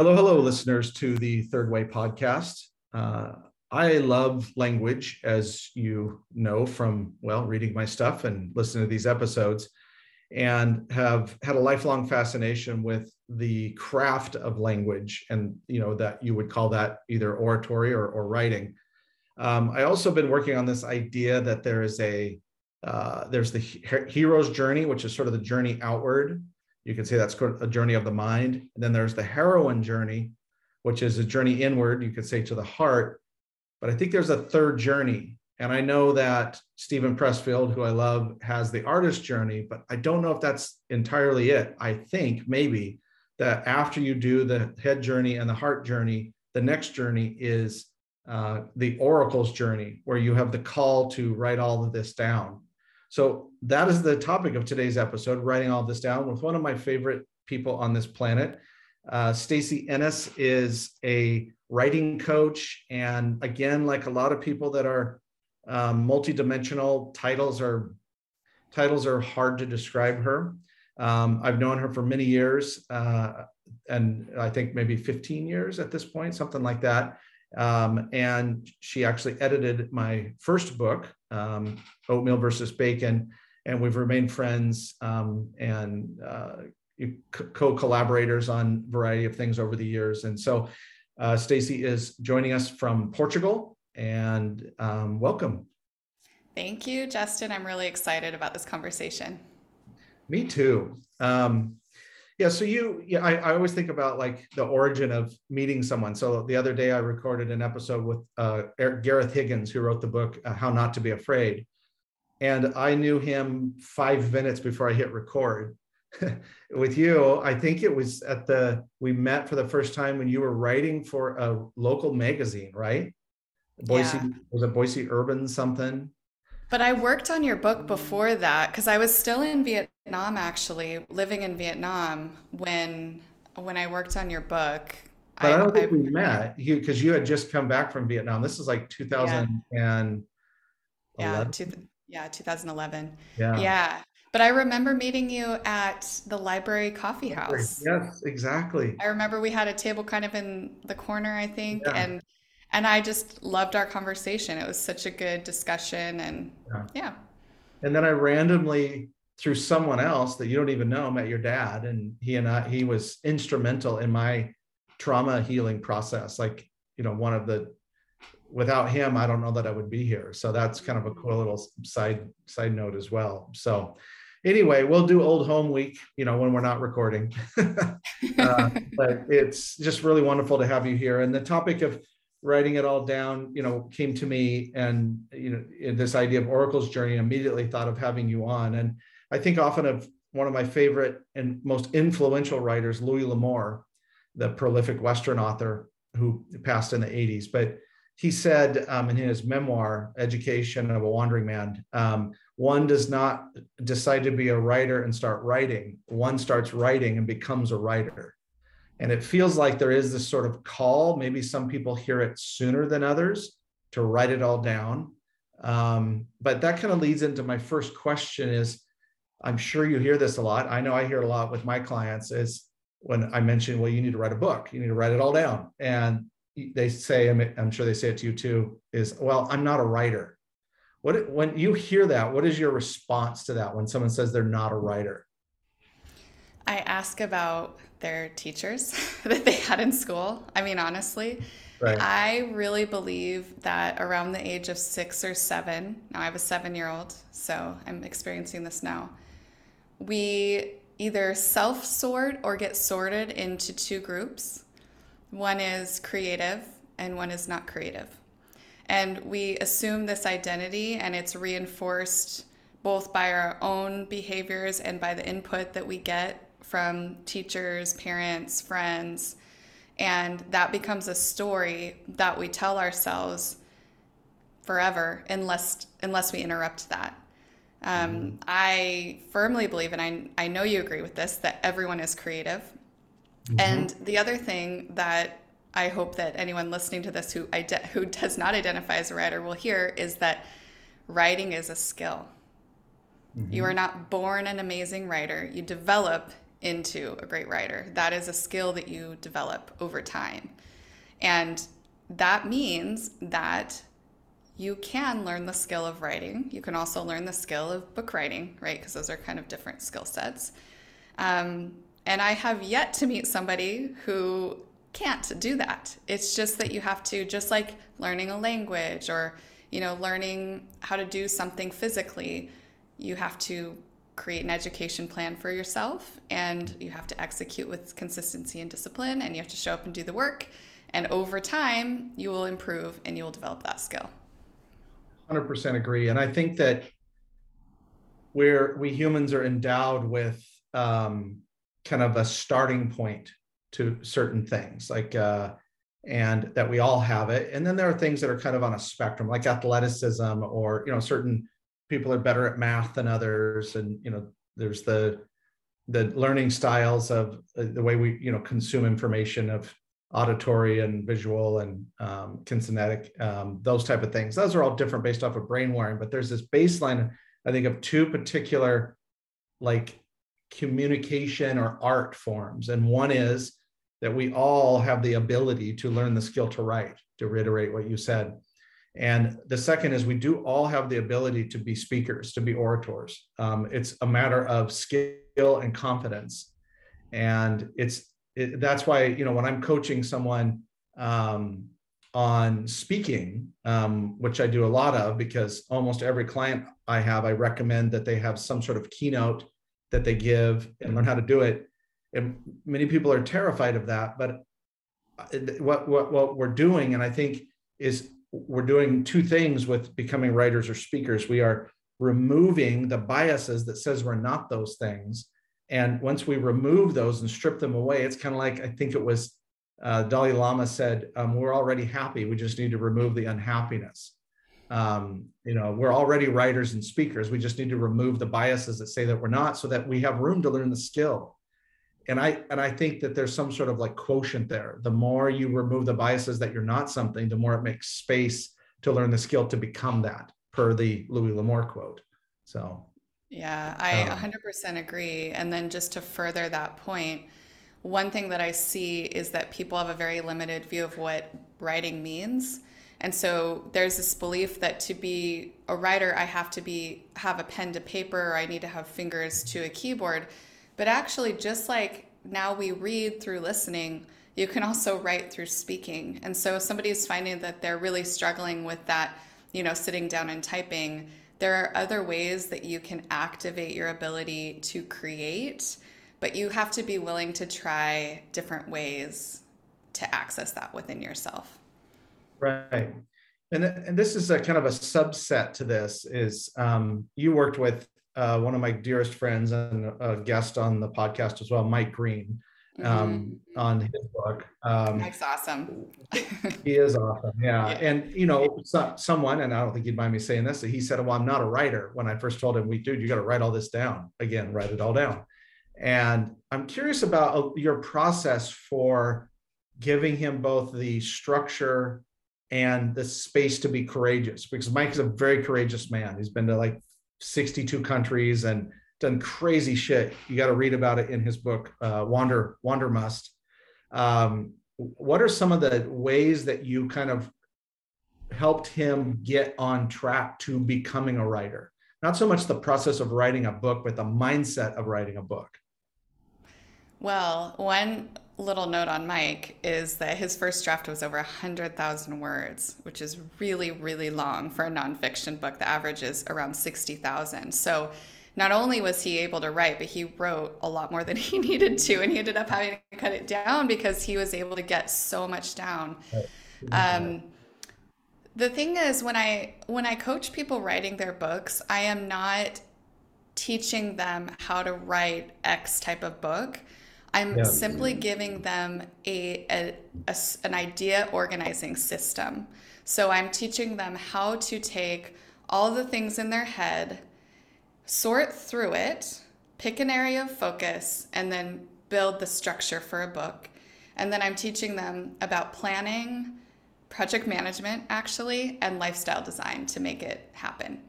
Hello, hello, listeners to the Third Way podcast. Uh, I love language, as you know from, well, reading my stuff and listening to these episodes, and have had a lifelong fascination with the craft of language and, you know, that you would call that either oratory or, or writing. Um, I also been working on this idea that there is a, uh, there's the hero's journey, which is sort of the journey outward, you can say that's a journey of the mind. And then there's the heroine journey, which is a journey inward, you could say to the heart. But I think there's a third journey. And I know that Steven Pressfield, who I love, has the artist journey, but I don't know if that's entirely it. I think maybe that after you do the head journey and the heart journey, the next journey is uh, the oracle's journey, where you have the call to write all of this down. So that is the topic of today's episode, writing all this down with one of my favorite people on this planet. Uh, Stacy Ennis is a writing coach. And again, like a lot of people that are um, multidimensional, titles are titles are hard to describe her. Um, I've known her for many years, uh, and I think maybe 15 years at this point, something like that. Um, and she actually edited my first book, um, Oatmeal versus Bacon, and we've remained friends um, and uh, co-collaborators on a variety of things over the years. And so uh, Stacy is joining us from Portugal, and um, welcome. Thank you, Justin. I'm really excited about this conversation. Me too. Um, yeah. So you, yeah, I, I always think about like the origin of meeting someone. So the other day I recorded an episode with uh, Gareth Higgins, who wrote the book uh, How Not to Be Afraid, and I knew him five minutes before I hit record. with you, I think it was at the we met for the first time when you were writing for a local magazine, right? Boise yeah. was it Boise Urban something? But I worked on your book before that because I was still in Vietnam, actually living in Vietnam when when I worked on your book. But I, I don't think I, we met you because you had just come back from Vietnam. This is like 2000 yeah. and yeah, two, yeah, 2011. Yeah. Yeah. But I remember meeting you at the library coffee house. Yes, exactly. I remember we had a table kind of in the corner, I think, yeah. and and I just loved our conversation. It was such a good discussion and yeah. yeah. And then I randomly through someone else that you don't even know met your dad and he and I he was instrumental in my trauma healing process like you know one of the without him I don't know that I would be here so that's kind of a cool little side side note as well so anyway we'll do old home week you know when we're not recording uh, but it's just really wonderful to have you here and the topic of writing it all down, you know, came to me and, you know, this idea of Oracle's journey, immediately thought of having you on. And I think often of one of my favorite and most influential writers, Louis L'Amour, the prolific Western author who passed in the 80s. But he said um, in his memoir, Education of a Wandering Man, um, one does not decide to be a writer and start writing. One starts writing and becomes a writer. And it feels like there is this sort of call. Maybe some people hear it sooner than others to write it all down. Um, but that kind of leads into my first question is I'm sure you hear this a lot. I know I hear a lot with my clients is when I mention, well, you need to write a book, you need to write it all down. And they say, I'm sure they say it to you too, is, well, I'm not a writer. What when you hear that, what is your response to that when someone says they're not a writer? I ask about their teachers that they had in school. I mean, honestly, right. I really believe that around the age of six or seven, now I have a seven year old, so I'm experiencing this now, we either self sort or get sorted into two groups. One is creative and one is not creative. And we assume this identity and it's reinforced both by our own behaviors and by the input that we get from teachers, parents, friends, and that becomes a story that we tell ourselves forever unless unless we interrupt that. Um, mm-hmm. I firmly believe, and I, I know you agree with this, that everyone is creative. Mm-hmm. And the other thing that I hope that anyone listening to this who ide- who does not identify as a writer will hear is that writing is a skill. Mm-hmm. You are not born an amazing writer. You develop into a great writer. That is a skill that you develop over time. And that means that you can learn the skill of writing. You can also learn the skill of book writing, right? Because those are kind of different skill sets. Um, and I have yet to meet somebody who can't do that. It's just that you have to, just like learning a language or, you know, learning how to do something physically, you have to create an education plan for yourself and you have to execute with consistency and discipline and you have to show up and do the work. And over time, you will improve and you will develop that skill. 100% agree. And I think that we're, we humans are endowed with um, kind of a starting point to certain things like uh, and that we all have it and then there are things that are kind of on a spectrum like athleticism or you know certain people are better at math than others and you know there's the the learning styles of uh, the way we you know consume information of auditory and visual and um, kinesthetic um, those type of things those are all different based off of brain wiring but there's this baseline i think of two particular like communication or art forms. And one is that we all have the ability to learn the skill to write, to reiterate what you said. And the second is we do all have the ability to be speakers, to be orators. Um, it's a matter of skill and confidence. And it's it, that's why, you know, when I'm coaching someone um, on speaking, um, which I do a lot of because almost every client I have, I recommend that they have some sort of keynote that they give and learn how to do it. And many people are terrified of that. But uh, what, what, what we're doing, and I think is we're doing two things with becoming writers or speakers. We are removing the biases that says we're not those things. And once we remove those and strip them away, it's kind of like I think it was uh, Dalai Lama said, um, "We're already happy. We just need to remove the unhappiness." um, you know we're already writers and speakers we just need to remove the biases that say that we're not so that we have room to learn the skill and i and i think that there's some sort of like quotient there. The more you remove the biases that you're not something the more it makes space to learn the skill to become that per the louis l'amour quote. So yeah i um, 100% agree. And then just to further that point one thing that i see is that people have a very limited view of what writing means. And so there's this belief that to be a writer, I have to be have a pen to paper, or I need to have fingers to a keyboard. But actually, just like now we read through listening, you can also write through speaking. And so if somebody is finding that they're really struggling with that, you know, sitting down and typing, there are other ways that you can activate your ability to create, but you have to be willing to try different ways to access that within yourself. Right. And, and this is a kind of a subset to this is um, you worked with uh, one of my dearest friends and a guest on the podcast as well, Mike Green, um, mm-hmm. on his book. Um, Mike's awesome. he is awesome. Yeah. yeah. And, you know, so, someone, and I don't think he'd mind me saying this, he said, well, I'm not a writer. When I first told him, we, dude, you got to write all this down again, write it all down. And I'm curious about uh, your process for giving him both the structure and the space to be courageous because Mike is a very courageous man. He's been to like 62 countries and done crazy shit. You got to read about it in his book, uh, Wander Wanderlust. Um, what are some of the ways that you kind of helped him get on track to becoming a writer? Not so much the process of writing a book, but the mindset of writing a book. Well, one little note on Mike is that his first draft was over 100,000 words, which is really, really long for a nonfiction book. The average is around 60,000. So not only was he able to write, but he wrote a lot more than he needed to. And he ended up having to cut it down because he was able to get so much down. Um, the thing is when I when I coach people writing their books, I am not teaching them how to write X type of book. I'm yeah. simply giving them a, a, a, an idea organizing system. So I'm teaching them how to take all the things in their head, sort through it, pick an area of focus, and then build the structure for a book. And then I'm teaching them about planning, project management, actually, and lifestyle design to make it happen.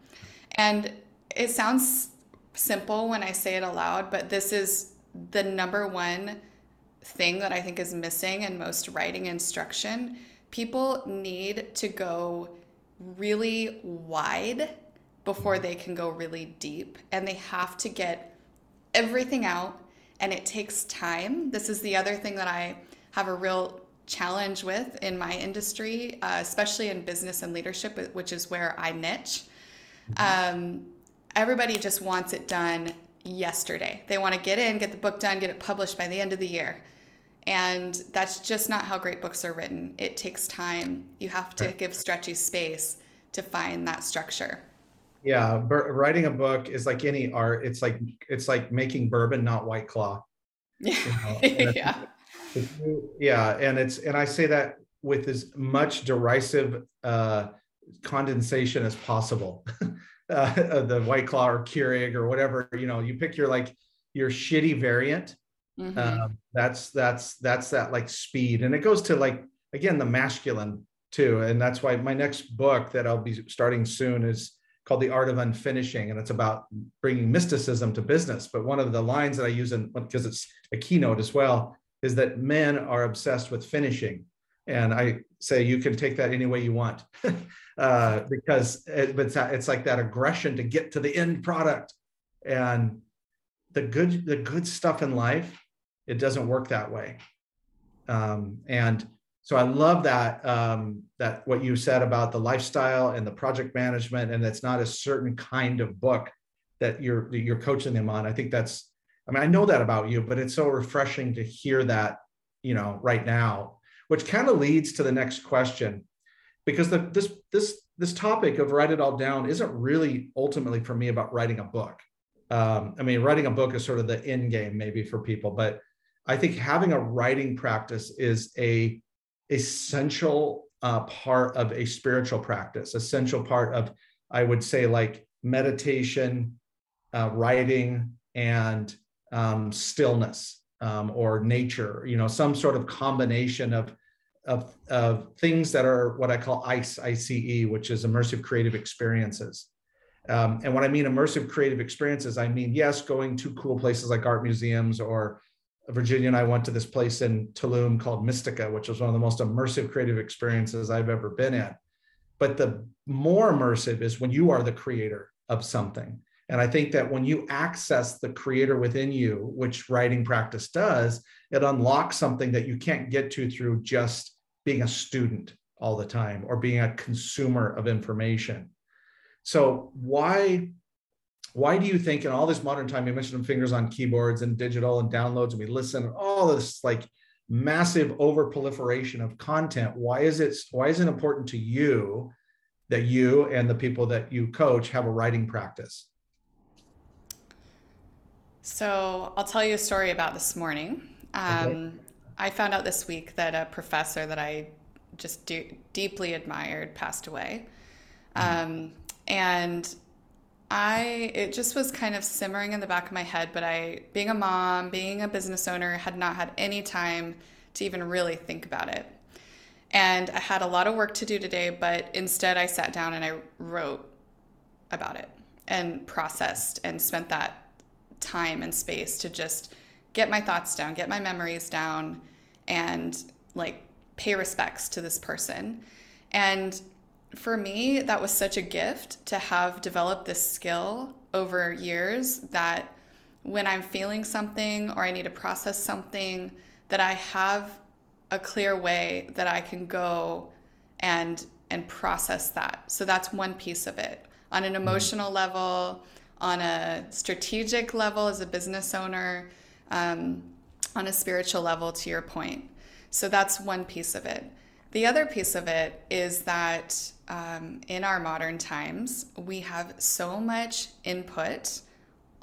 And it sounds simple when I say it aloud, but this is the number one thing that I think is missing in most writing instruction. People need to go really wide before they can go really deep, and they have to get everything out, and it takes time. This is the other thing that I have a real challenge with in my industry, uh, especially in business and leadership, which is where I niche. Um, everybody just wants it done yesterday. They want to get in, get the book done, get it published by the end of the year. And that's just not how great books are written. It takes time. You have to give stretchy space to find that structure. Yeah, writing a book is like any art. It's like it's like making bourbon, not white claw. Yeah. You know? yeah. yeah, and it's and I say that with as much derisive uh, condensation as possible. uh, the White Claw or Keurig or whatever. You know, you pick your like your shitty variant. Mm-hmm. Um, that's that's that's that like speed, and it goes to like again the masculine too, and that's why my next book that I'll be starting soon is called The Art of Unfinishing, and it's about bringing mysticism to business. But one of the lines that I use in because it's a keynote as well is that men are obsessed with finishing and I say you can take that any way you want, uh, because it, it's it's like that aggression to get to the end product, and the good the good stuff in life, it doesn't work that way, um, and so I love that um, that what you said about the lifestyle and the project management, and it's not a certain kind of book that you're that you're coaching them on. I think that's I mean I know that about you, but it's so refreshing to hear that you know right now which kind of leads to the next question because the, this this this topic of write it all down isn't really ultimately for me about writing a book. Um, i mean writing a book is sort of the end game maybe for people but i think having a writing practice is a essential uh, part of a spiritual practice essential part of i would say like meditation uh, writing and um, stillness um, or nature you know some sort of combination of of, of things that are what I call ICE, ICE, which is immersive creative experiences. Um, and when I mean immersive creative experiences, I mean, yes, going to cool places like art museums or Virginia and I went to this place in Tulum called Mystica, which was one of the most immersive creative experiences I've ever been in. But the more immersive is when you are the creator of something. And I think that when you access the creator within you, which writing practice does, it unlocks something that you can't get to through just being a student all the time or being a consumer of information. So why why do you think in all this modern time you mentioned fingers on keyboards and digital and downloads and we listen all this like massive over proliferation of content why is it why is it important to you that you and the people that you coach have a writing practice so I'll tell you a story about this morning. Um, okay. I found out this week that a professor that I just do, deeply admired passed away. Mm-hmm. Um, and I, it just was kind of simmering in the back of my head, but I, being a mom, being a business owner, had not had any time to even really think about it. And I had a lot of work to do today, but instead I sat down and I wrote about it and processed and spent that time and space to just get my thoughts down, get my memories down, and like pay respects to this person. And for me, that was such a gift to have developed this skill over years that when I'm feeling something or I need to process something, that I have a clear way that I can go and and process that. So that's one piece of it. On an mm-hmm. emotional level, on a strategic level as a business owner, um, on a spiritual level, to your point. So that's one piece of it. The other piece of it is that um, in our modern times, we have so much input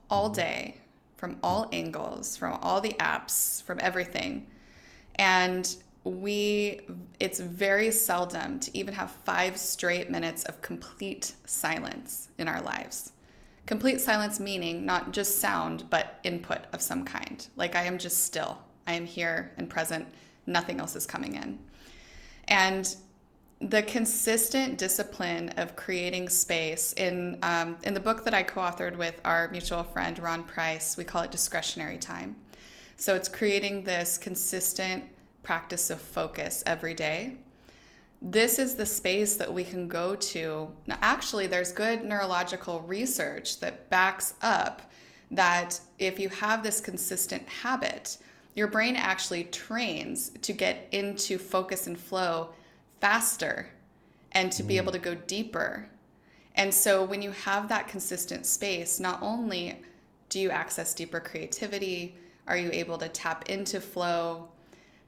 all day from all angles, from all the apps, from everything. And we, it's very seldom to even have five straight minutes of complete silence in our lives. Complete silence meaning not just sound, but input of some kind. Like I am just still. I am here and present. Nothing else is coming in. And the consistent discipline of creating space in um, in the book that I co-authored with our mutual friend Ron Price, we call it discretionary time. So it's creating this consistent practice of focus every day. This is the space that we can go to. Now, actually, there's good neurological research that backs up that if you have this consistent habit, your brain actually trains to get into focus and flow faster and to mm. be able to go deeper. And so when you have that consistent space, not only do you access deeper creativity, are you able to tap into flow?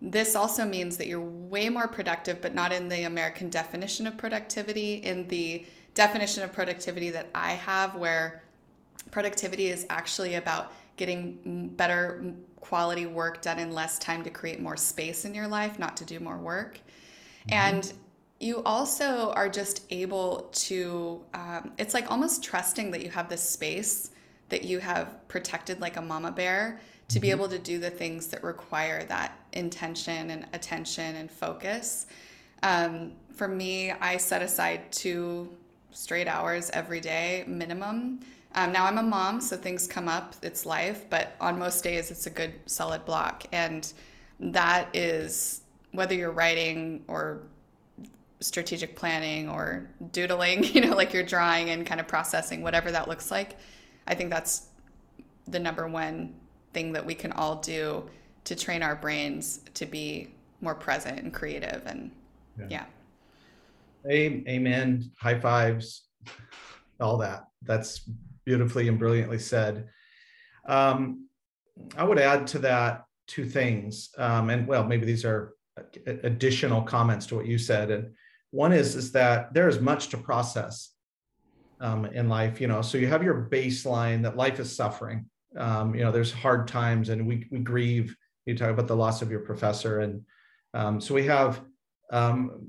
This also means that you're way more productive, but not in the American definition of productivity, in the definition of productivity that I have, where productivity is actually about getting better quality work done in less time to create more space in your life, not to do more work. Mm-hmm. And you also are just able to, um, it's like almost trusting that you have this space that you have protected like a mama bear to mm-hmm. be able to do the things that require that intention and attention and focus. Um, for me, I set aside two straight hours every day minimum. Um, now I'm a mom, so things come up, it's life, but on most days it's a good solid block. And that is whether you're writing or strategic planning or doodling, you know, like you're drawing and kind of processing, whatever that looks like. I think that's the number one thing that we can all do to train our brains to be more present and creative and yeah. yeah. Amen. High fives. All that. That's beautifully and brilliantly said. Um, I would add to that two things. Um, and well, maybe these are additional comments to what you said. And one is, is that there is much to process um, in life, you know, so you have your baseline that life is suffering um, you know there's hard times and we, we grieve. You talk about the loss of your professor and um, so we have um,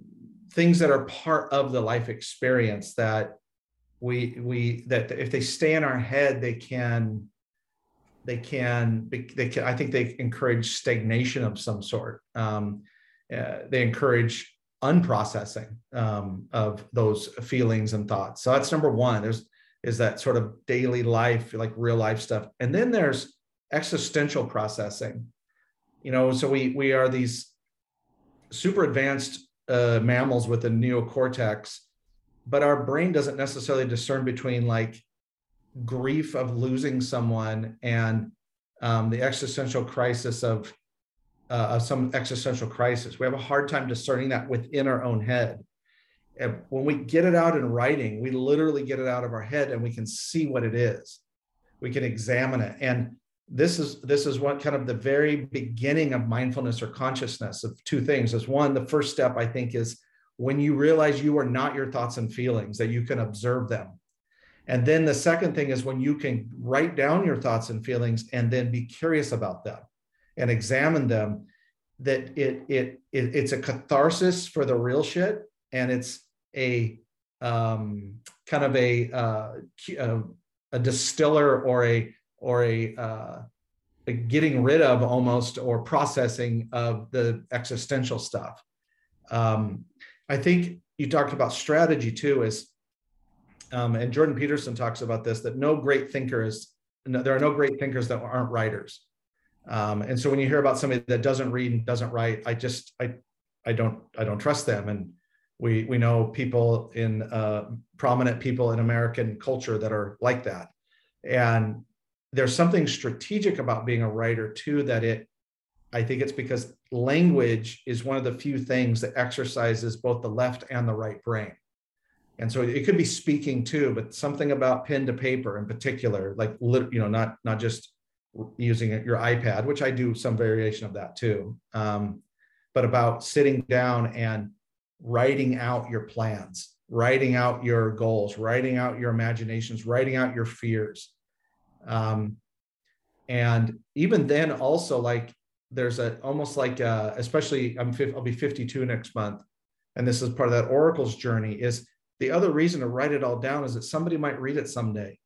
things that are part of the life experience that we we that if they stay in our head they can they can they can i think they encourage stagnation of some sort. Um, uh, they encourage unprocessing um, of those feelings and thoughts. So that's number one. There's is that sort of daily life, like real life stuff. And then there's existential processing. You know, so we we are these super advanced uh, mammals with a neocortex, but our brain doesn't necessarily discern between like grief of losing someone and um, the existential crisis of uh, of some existential crisis. We have a hard time discerning that within our own head. And when we get it out in writing, we literally get it out of our head and we can see what it is. We can examine it. And this is this is what kind of the very beginning of mindfulness or consciousness of two things. Is one, the first step I think is when you realize you are not your thoughts and feelings, that you can observe them. And then the second thing is when you can write down your thoughts and feelings and then be curious about them and examine them, that it it, it it's a catharsis for the real shit and it's a um, kind of a, uh, a, a distiller or a or a, uh, a, getting rid of almost or processing of the existential stuff. Um, I think you talked about strategy too. Is um, and Jordan Peterson talks about this that no great thinker is no, there are no great thinkers that aren't writers. Um, and so when you hear about somebody that doesn't read and doesn't write, I just I I don't I don't trust them. And we we know people in uh, prominent people in American culture that are like that, and there's something strategic about being a writer too. That it, I think it's because language is one of the few things that exercises both the left and the right brain. And so it could be speaking too, but something about pen to paper in particular, like you know, not not just using your iPad, which I do some variation of that too, um, but about sitting down and writing out your plans, writing out your goals, writing out your imaginations, writing out your fears. Um, and even then, also like there's a almost like a, especially I'm I'll be 52 next month, and this is part of that oracle's journey. Is the other reason to write it all down is that somebody might read it someday,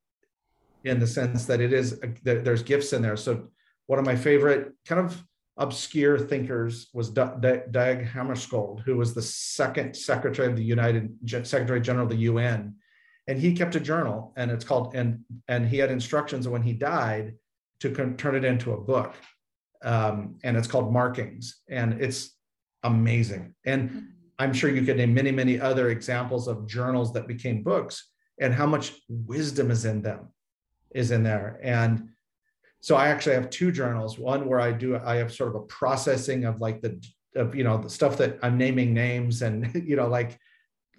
in the sense that it is that there's gifts in there. So one of my favorite kind of obscure thinkers was Dag Hammarskjöld, who was the second secretary of the United Secretary General of the UN, and he kept a journal, and it's called and and he had instructions when he died to turn it into a book, um, and it's called Markings, and it's amazing. And mm-hmm. I'm sure you could name many, many other examples of journals that became books, and how much wisdom is in them, is in there. And so I actually have two journals. One where I do I have sort of a processing of like the of you know the stuff that I'm naming names and you know like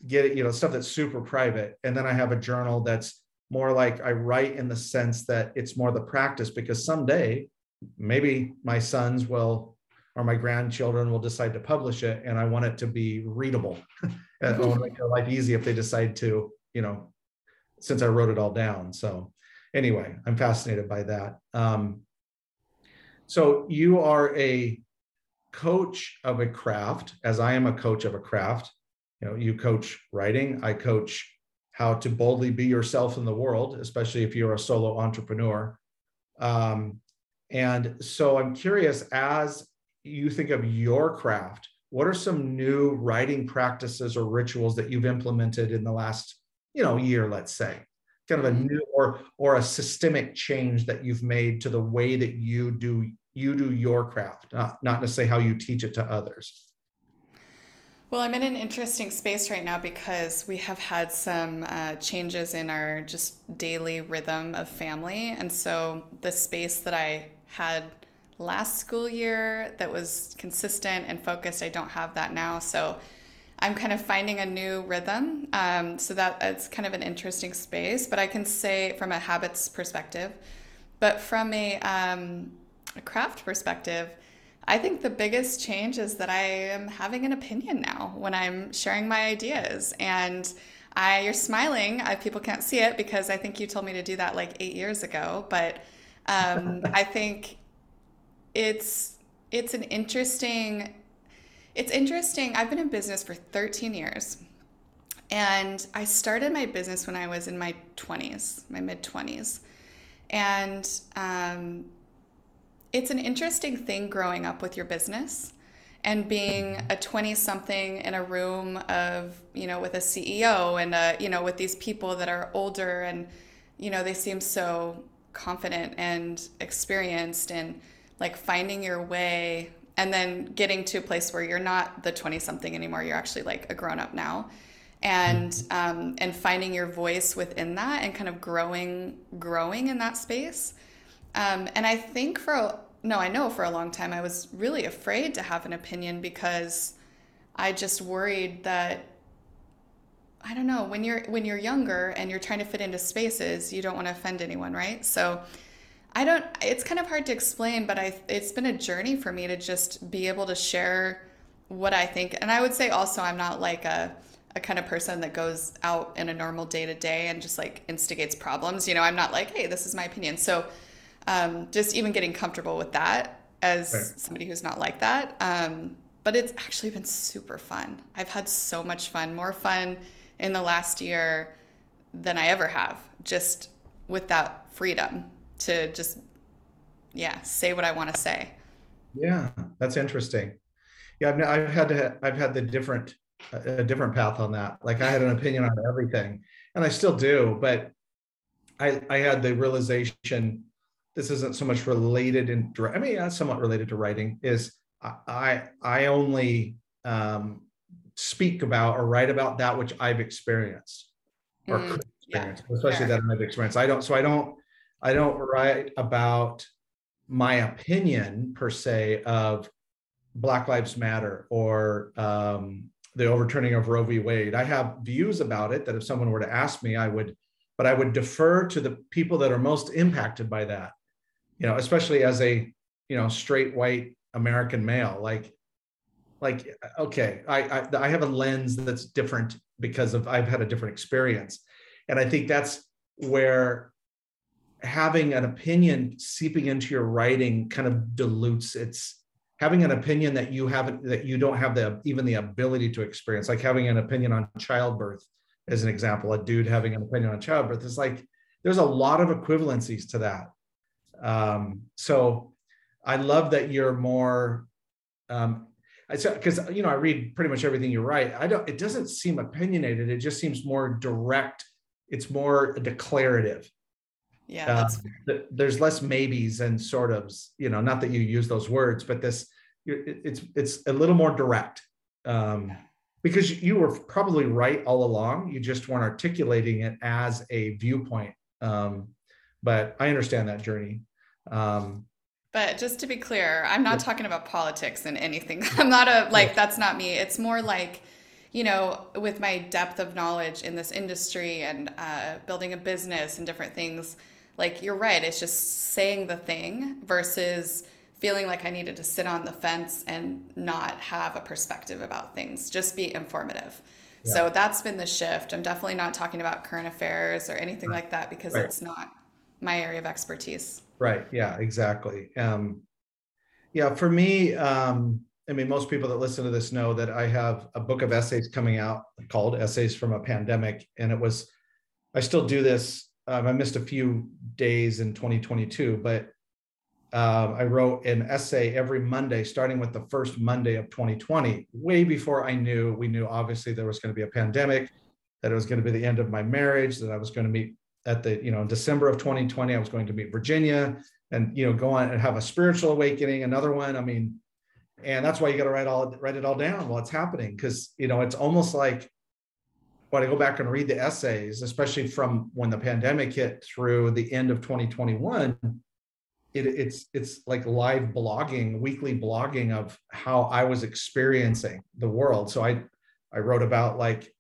get it you know stuff that's super private, and then I have a journal that's more like I write in the sense that it's more the practice because someday maybe my sons will or my grandchildren will decide to publish it and I want it to be readable. and I want to make their life easy if they decide to, you know, since I wrote it all down. So anyway, I'm fascinated by that. Um, so you are a coach of a craft, as I am a coach of a craft. You know, you coach writing, I coach how to boldly be yourself in the world, especially if you're a solo entrepreneur. Um, and so I'm curious, as you think of your craft, what are some new writing practices or rituals that you've implemented in the last, you know, year, let's say? Kind of a mm-hmm. new or or a systemic change that you've made to the way that you do you do your craft, not, not necessarily how you teach it to others. Well, I'm in an interesting space right now because we have had some uh, changes in our just daily rhythm of family. And so the space that I had last school year that was consistent and focused, I don't have that now. So I'm kind of finding a new rhythm. Um, so that it's kind of an interesting space. But I can say from a habits perspective, but from a, um, a craft perspective, I think the biggest change is that I am having an opinion now when I'm sharing my ideas. And I, you're smiling. I, people can't see it because I think you told me to do that like eight years ago. But um, I think it's it's an interesting. It's interesting. I've been in business for 13 years, and I started my business when I was in my 20s, my mid 20s, and um, it's an interesting thing growing up with your business and being a 20 something in a room of you know with a ceo and a, you know with these people that are older and you know they seem so confident and experienced and like finding your way and then getting to a place where you're not the 20 something anymore you're actually like a grown up now and um, and finding your voice within that and kind of growing growing in that space um, and i think for no, I know for a long time I was really afraid to have an opinion because I just worried that I don't know, when you're when you're younger and you're trying to fit into spaces, you don't want to offend anyone, right? So I don't it's kind of hard to explain, but I it's been a journey for me to just be able to share what I think. And I would say also I'm not like a a kind of person that goes out in a normal day to day and just like instigates problems. You know, I'm not like, hey, this is my opinion. So um, just even getting comfortable with that as right. somebody who's not like that. Um, but it's actually been super fun. I've had so much fun, more fun in the last year than I ever have, just with that freedom to just, yeah, say what I want to say. Yeah, that's interesting. Yeah, I've, I've had to, I've had the different, a different path on that. Like I had an opinion on everything, and I still do, but I, I had the realization this isn't so much related in I mean, that's somewhat related to writing. Is I I only um, speak about or write about that which I've experienced or mm, experience, yeah. especially yeah. that I've experienced. I don't. So I don't. I don't write about my opinion per se of Black Lives Matter or um, the overturning of Roe v. Wade. I have views about it that if someone were to ask me, I would, but I would defer to the people that are most impacted by that you know, especially as a, you know, straight white American male, like, like, okay, I, I, I have a lens that's different because of, I've had a different experience. And I think that's where having an opinion seeping into your writing kind of dilutes its having an opinion that you haven't that you don't have the even the ability to experience like having an opinion on childbirth as an example a dude having an opinion on childbirth is like there's a lot of equivalencies to that um, so I love that you're more, um, I said because you know I read pretty much everything you write. I don't. It doesn't seem opinionated. It just seems more direct. It's more declarative. Yeah, um, there's less maybes and sort of, you know, not that you use those words, but this it's it's a little more direct. Um, because you were probably right all along. You just weren't articulating it as a viewpoint. Um, but I understand that journey. Um, but just to be clear, I'm not talking about politics and anything. I'm not a like that's not me. It's more like you know, with my depth of knowledge in this industry and uh, building a business and different things, like you're right. It's just saying the thing versus feeling like I needed to sit on the fence and not have a perspective about things, just be informative. Yeah. So that's been the shift. I'm definitely not talking about current affairs or anything like that because right. it's not my area of expertise. Right. Yeah, exactly. Um, yeah, for me, um, I mean, most people that listen to this know that I have a book of essays coming out called Essays from a Pandemic. And it was, I still do this. Um, I missed a few days in 2022, but um, I wrote an essay every Monday, starting with the first Monday of 2020, way before I knew. We knew obviously there was going to be a pandemic, that it was going to be the end of my marriage, that I was going to meet at the, you know, in December of 2020, I was going to meet Virginia and, you know, go on and have a spiritual awakening, another one. I mean, and that's why you got to write all write it all down while it's happening because you know it's almost like when I go back and read the essays, especially from when the pandemic hit through the end of 2021, it, it's it's like live blogging, weekly blogging of how I was experiencing the world. So I I wrote about like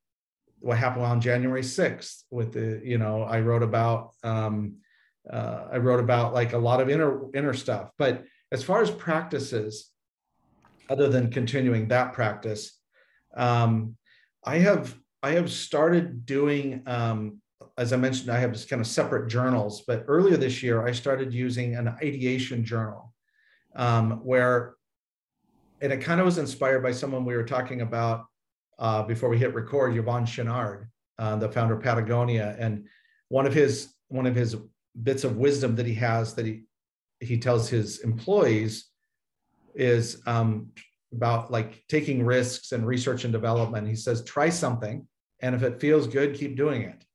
what happened on January 6th with the, you know, I wrote about um, uh, I wrote about like a lot of inner inner stuff. But as far as practices, other than continuing that practice, um, I have I have started doing um, as I mentioned, I have this kind of separate journals, but earlier this year, I started using an ideation journal um, where, and it kind of was inspired by someone we were talking about uh, before we hit record, Yvon Chouinard, uh, the founder of Patagonia. And one of his, one of his bits of wisdom that he has that he, he tells his employees is um, about like taking risks and research and development. He says, try something. And if it feels good, keep doing it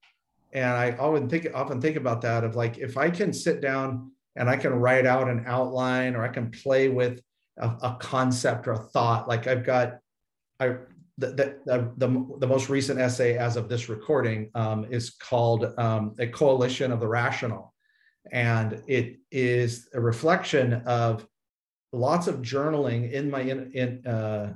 and I often think often think about that of like if I can sit down and I can write out an outline or I can play with a, a concept or a thought. Like I've got I the, the, the, the, most recent essay as of this recording um, is called um, A Coalition of the Rational. And it is a reflection of lots of journaling in my in, in uh,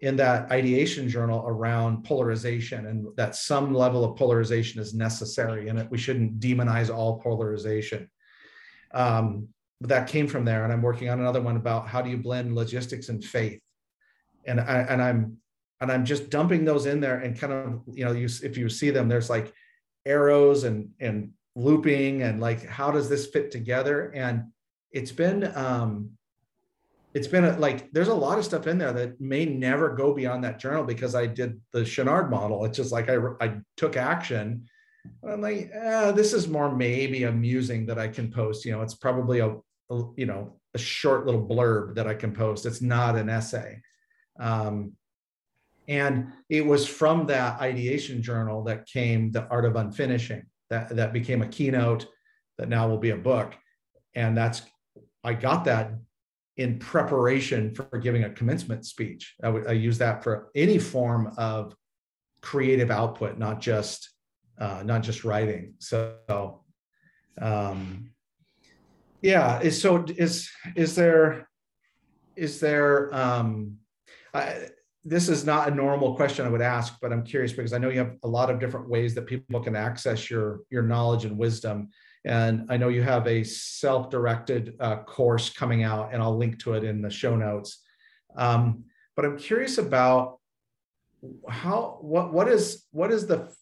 in that ideation journal around polarization and that some level of polarization is necessary and that we shouldn't demonize all polarization. Um, but that came from there. And I'm working on another one about how do you blend logistics and faith. And I, and I'm, and I'm just dumping those in there and kind of, you know, you, if you see them, there's like arrows and, and looping and like, how does this fit together? And it's been, um, it's been a, like there's a lot of stuff in there that may never go beyond that journal because I did the Chouinard model. It's just like I I took action. I'm like, eh, this is more maybe amusing that I can post. You know, it's probably a, a you know a short little blurb that I can post. It's not an essay. Um, and it was from that ideation journal that came the art of unfinishing that that became a keynote that now will be a book and that's i got that in preparation for giving a commencement speech. I, I use that for any form of creative output, not just uh, not just writing. So, um, yeah. Is so is is there is there um, I, this is not a normal question I would ask, but I'm curious because I know you have a lot of different ways that people can access your your knowledge and wisdom. And I know you have a self-directed uh, course coming out, and I'll link to it in the show notes. Um, but I'm curious about how what what is what is the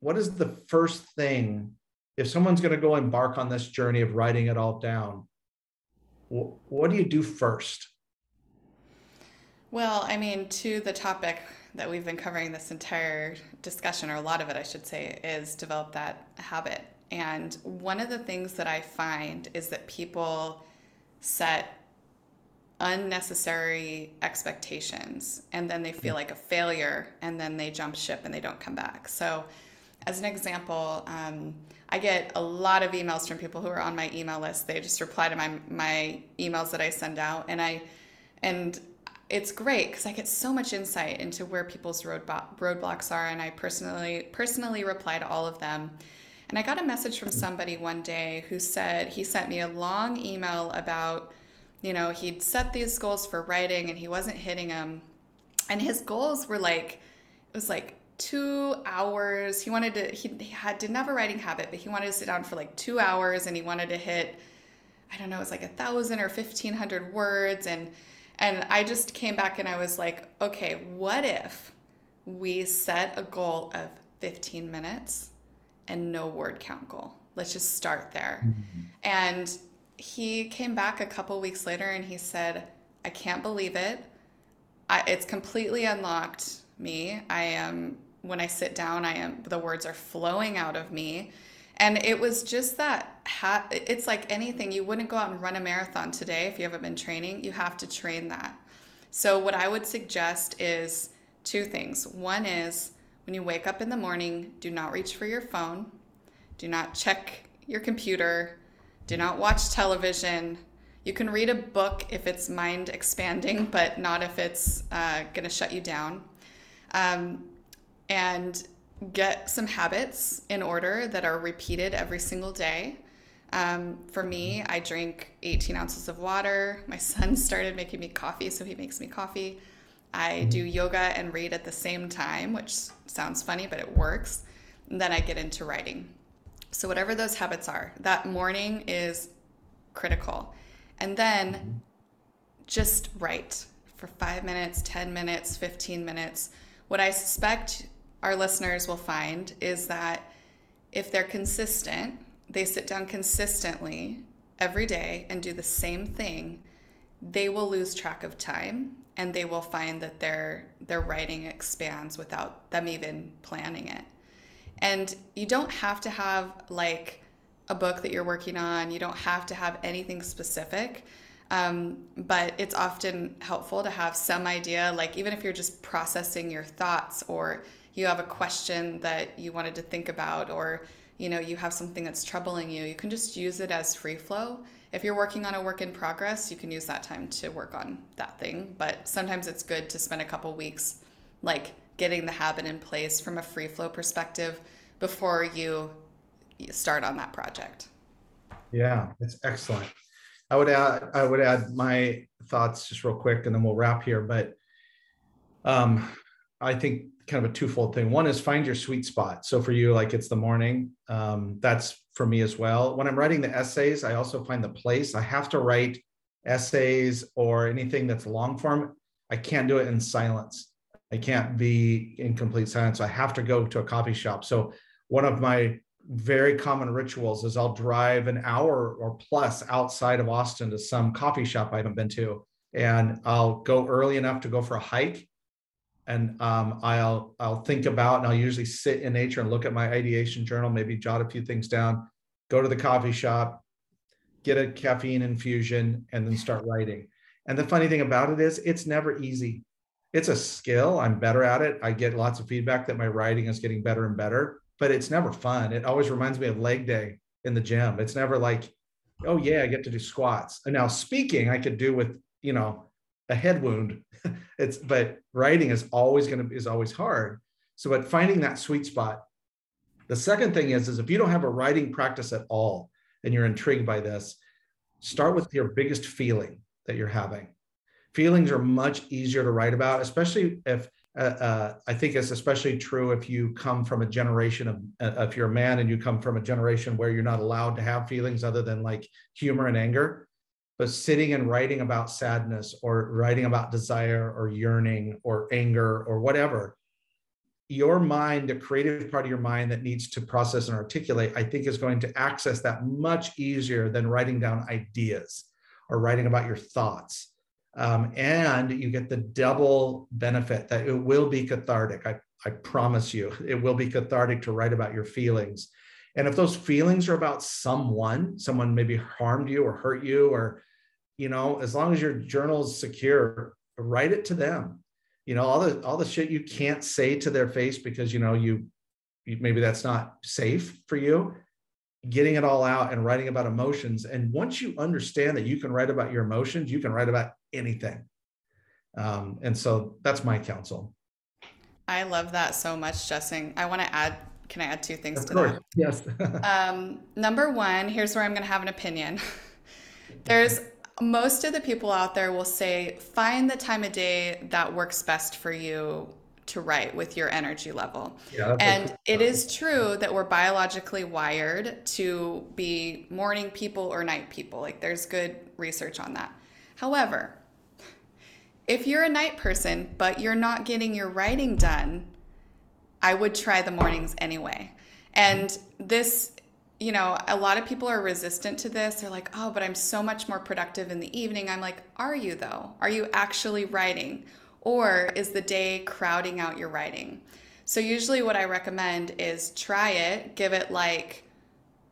what is the first thing if someone's going to go embark on this journey of writing it all down? What, what do you do first? Well, I mean, to the topic that we've been covering this entire discussion, or a lot of it, I should say, is develop that habit and one of the things that I find is that people set unnecessary expectations and then they feel like a failure and then they jump ship and they don't come back. So as an example, um, I get a lot of emails from people who are on my email list. They just reply to my my emails that I send out, and I and it's great because I get so much insight into where people's roadblock, roadblocks are, and I personally personally reply to all of them. And I got a message from somebody one day who said he sent me a long email about, you know, he'd set these goals for writing and he wasn't hitting them, and his goals were like, it was like two hours. He wanted to, he, had, didn't have a writing habit, but he wanted to sit down for like two hours and he wanted to hit, I don't know, it was like a thousand or 1500 words. And, and I just came back and I was like, okay, what if we set a goal of 15 minutes and no word count goal? Let's just start there. Mm-hmm. And he came back a couple weeks later and he said, I can't believe it. I, it's completely unlocked me. I am when I sit down, I am the words are flowing out of me. And it was just that ha- it's like anything. You wouldn't go out and run a marathon today if you haven't been training. You have to train that. So what I would suggest is two things. One is when you wake up in the morning, do not reach for your phone. Do not check your computer. Do not watch television. You can read a book if it's mind expanding, but not if it's uh, going to shut you down. Um, and get some habits in order that are repeated every single day. Um, for me, I drink 18 ounces of water. My son started making me coffee, so he makes me coffee. I do mm-hmm. yoga and read at the same time, which sounds funny, but it works. And then I get into writing. So, whatever those habits are, that morning is critical. And then mm-hmm. just write for five minutes, 10 minutes, 15 minutes. What I suspect our listeners will find is that if they're consistent, they sit down consistently every day and do the same thing, they will lose track of time and they will find that their their writing expands without them even planning it. And you don't have to have like a book that you're working on. You don't have to have anything specific. Um, but it's often helpful to have some idea, like even if you're just processing your thoughts or you have a question that you wanted to think about or you know you have something that's troubling you you can just use it as free flow. If you're working on a work in progress you can use that time to work on that thing. But sometimes it's good to spend a couple weeks like getting the habit in place from a free flow perspective before you start on that project. Yeah it's excellent. I would add i would add my thoughts just real quick and then we'll wrap here. But um i think kind of a twofold thing. One is find your sweet spot. So for you, like it's the morning. Um, that's for me as well. When I'm writing the essays, I also find the place. I have to write essays or anything that's long form. I can't do it in silence. I can't be in complete silence. I have to go to a coffee shop. So one of my very common rituals is I'll drive an hour or plus outside of Austin to some coffee shop I haven't been to. And I'll go early enough to go for a hike and um, I'll I'll think about and I'll usually sit in nature and look at my ideation journal, maybe jot a few things down, go to the coffee shop, get a caffeine infusion, and then start writing. And the funny thing about it is, it's never easy. It's a skill. I'm better at it. I get lots of feedback that my writing is getting better and better, but it's never fun. It always reminds me of leg day in the gym. It's never like, oh yeah, I get to do squats. And now speaking, I could do with you know a head wound. it's but writing is always going to is always hard. So, but finding that sweet spot. The second thing is, is if you don't have a writing practice at all and you're intrigued by this, start with your biggest feeling that you're having. Feelings are much easier to write about, especially if uh, uh, I think it's especially true if you come from a generation of, uh, if you're a man and you come from a generation where you're not allowed to have feelings other than like humor and anger but sitting and writing about sadness or writing about desire or yearning or anger or whatever your mind the creative part of your mind that needs to process and articulate i think is going to access that much easier than writing down ideas or writing about your thoughts. Um, and you get the double benefit that it will be cathartic. I, I promise you it will be cathartic to write about your feelings. And if those feelings are about someone, someone maybe harmed you or hurt you, or, you know, as long as your journal is secure, write it to them. You know, all the all the shit you can't say to their face because you know you maybe that's not safe for you. Getting it all out and writing about emotions. And once you understand that you can write about your emotions you can write about anything. Um, and so that's my counsel. I love that so much justin i want to add can i add two things of to course. that? yes. Um, number one here's where i'm going to have an opinion. There's most of the people out there will say find the time of day that works best for you to write with your energy level. Yeah, and it is true that we're biologically wired to be morning people or night people. Like there's good research on that. However, if you're a night person but you're not getting your writing done, I would try the mornings anyway. And this you know, a lot of people are resistant to this. They're like, oh, but I'm so much more productive in the evening. I'm like, are you though? Are you actually writing? Or is the day crowding out your writing? So, usually, what I recommend is try it, give it like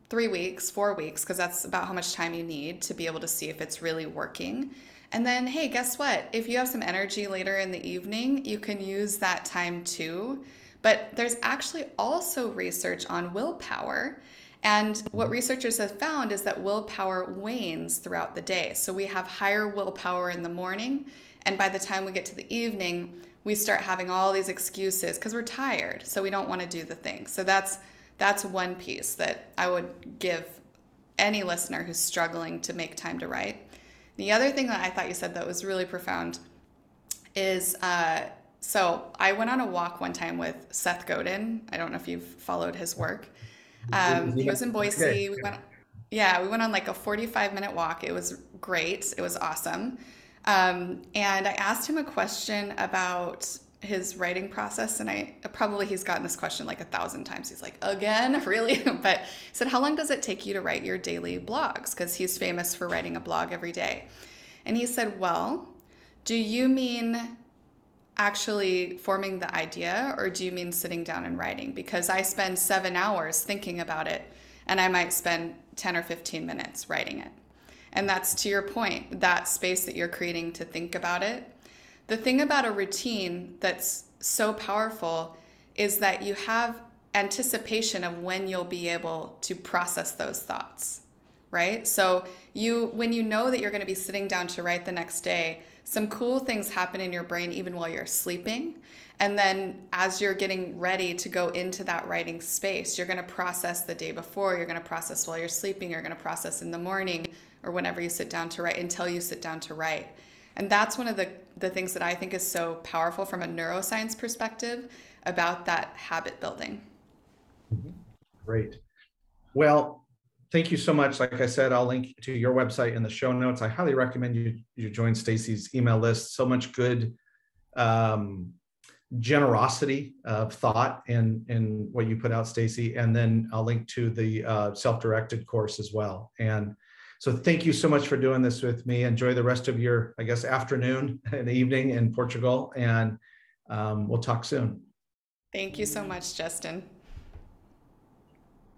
three weeks, four weeks, because that's about how much time you need to be able to see if it's really working. And then, hey, guess what? If you have some energy later in the evening, you can use that time too. But there's actually also research on willpower. And what researchers have found is that willpower wanes throughout the day. So we have higher willpower in the morning and by the time we get to the evening, we start having all these excuses because we're tired, so we don't want to do the thing. So that's that's one piece that I would give any listener who's struggling to make time to write. The other thing that I thought you said that was really profound is uh, so I went on a walk one time with Seth Godin. I don't know if you've followed his work. Um, he was in Boise. We went, yeah, we went on like a 45 minute walk. It was great. It was awesome. Um, and I asked him a question about his writing process and I probably he's gotten this question like a thousand times. He's like, again, really? but he said, How long does it take you to write your daily blogs? Because he's famous for writing a blog every day. And he said, Well, do you mean actually forming the idea or do you mean sitting down and writing? Because I spend seven hours thinking about it and I might spend 10 or 15 minutes writing it. And that's to your point, that space that you're creating to think about it. The thing about a routine that's so powerful is that you have anticipation of when you'll be able to process those thoughts, right? So you when you know that you're going to be sitting down to write the next day, some cool things happen in your brain even while you're sleeping. And then as you're getting ready to go into that writing space, you're going to process the day before, you're going to process while you're sleeping, you're going to process in the morning or whenever you sit down to write until you sit down to write. And that's one of the, the things that I think is so powerful from a neuroscience perspective about that habit building. Mm-hmm. Great. Well, thank you so much. Like I said, I'll link to your website in the show notes. I highly recommend you you join Stacy's email list. So much good um, generosity of thought in in what you put out, Stacy. And then I'll link to the uh, self-directed course as well. And so thank you so much for doing this with me. Enjoy the rest of your, I guess, afternoon and evening in Portugal, and um, we'll talk soon. Thank you so much, Justin.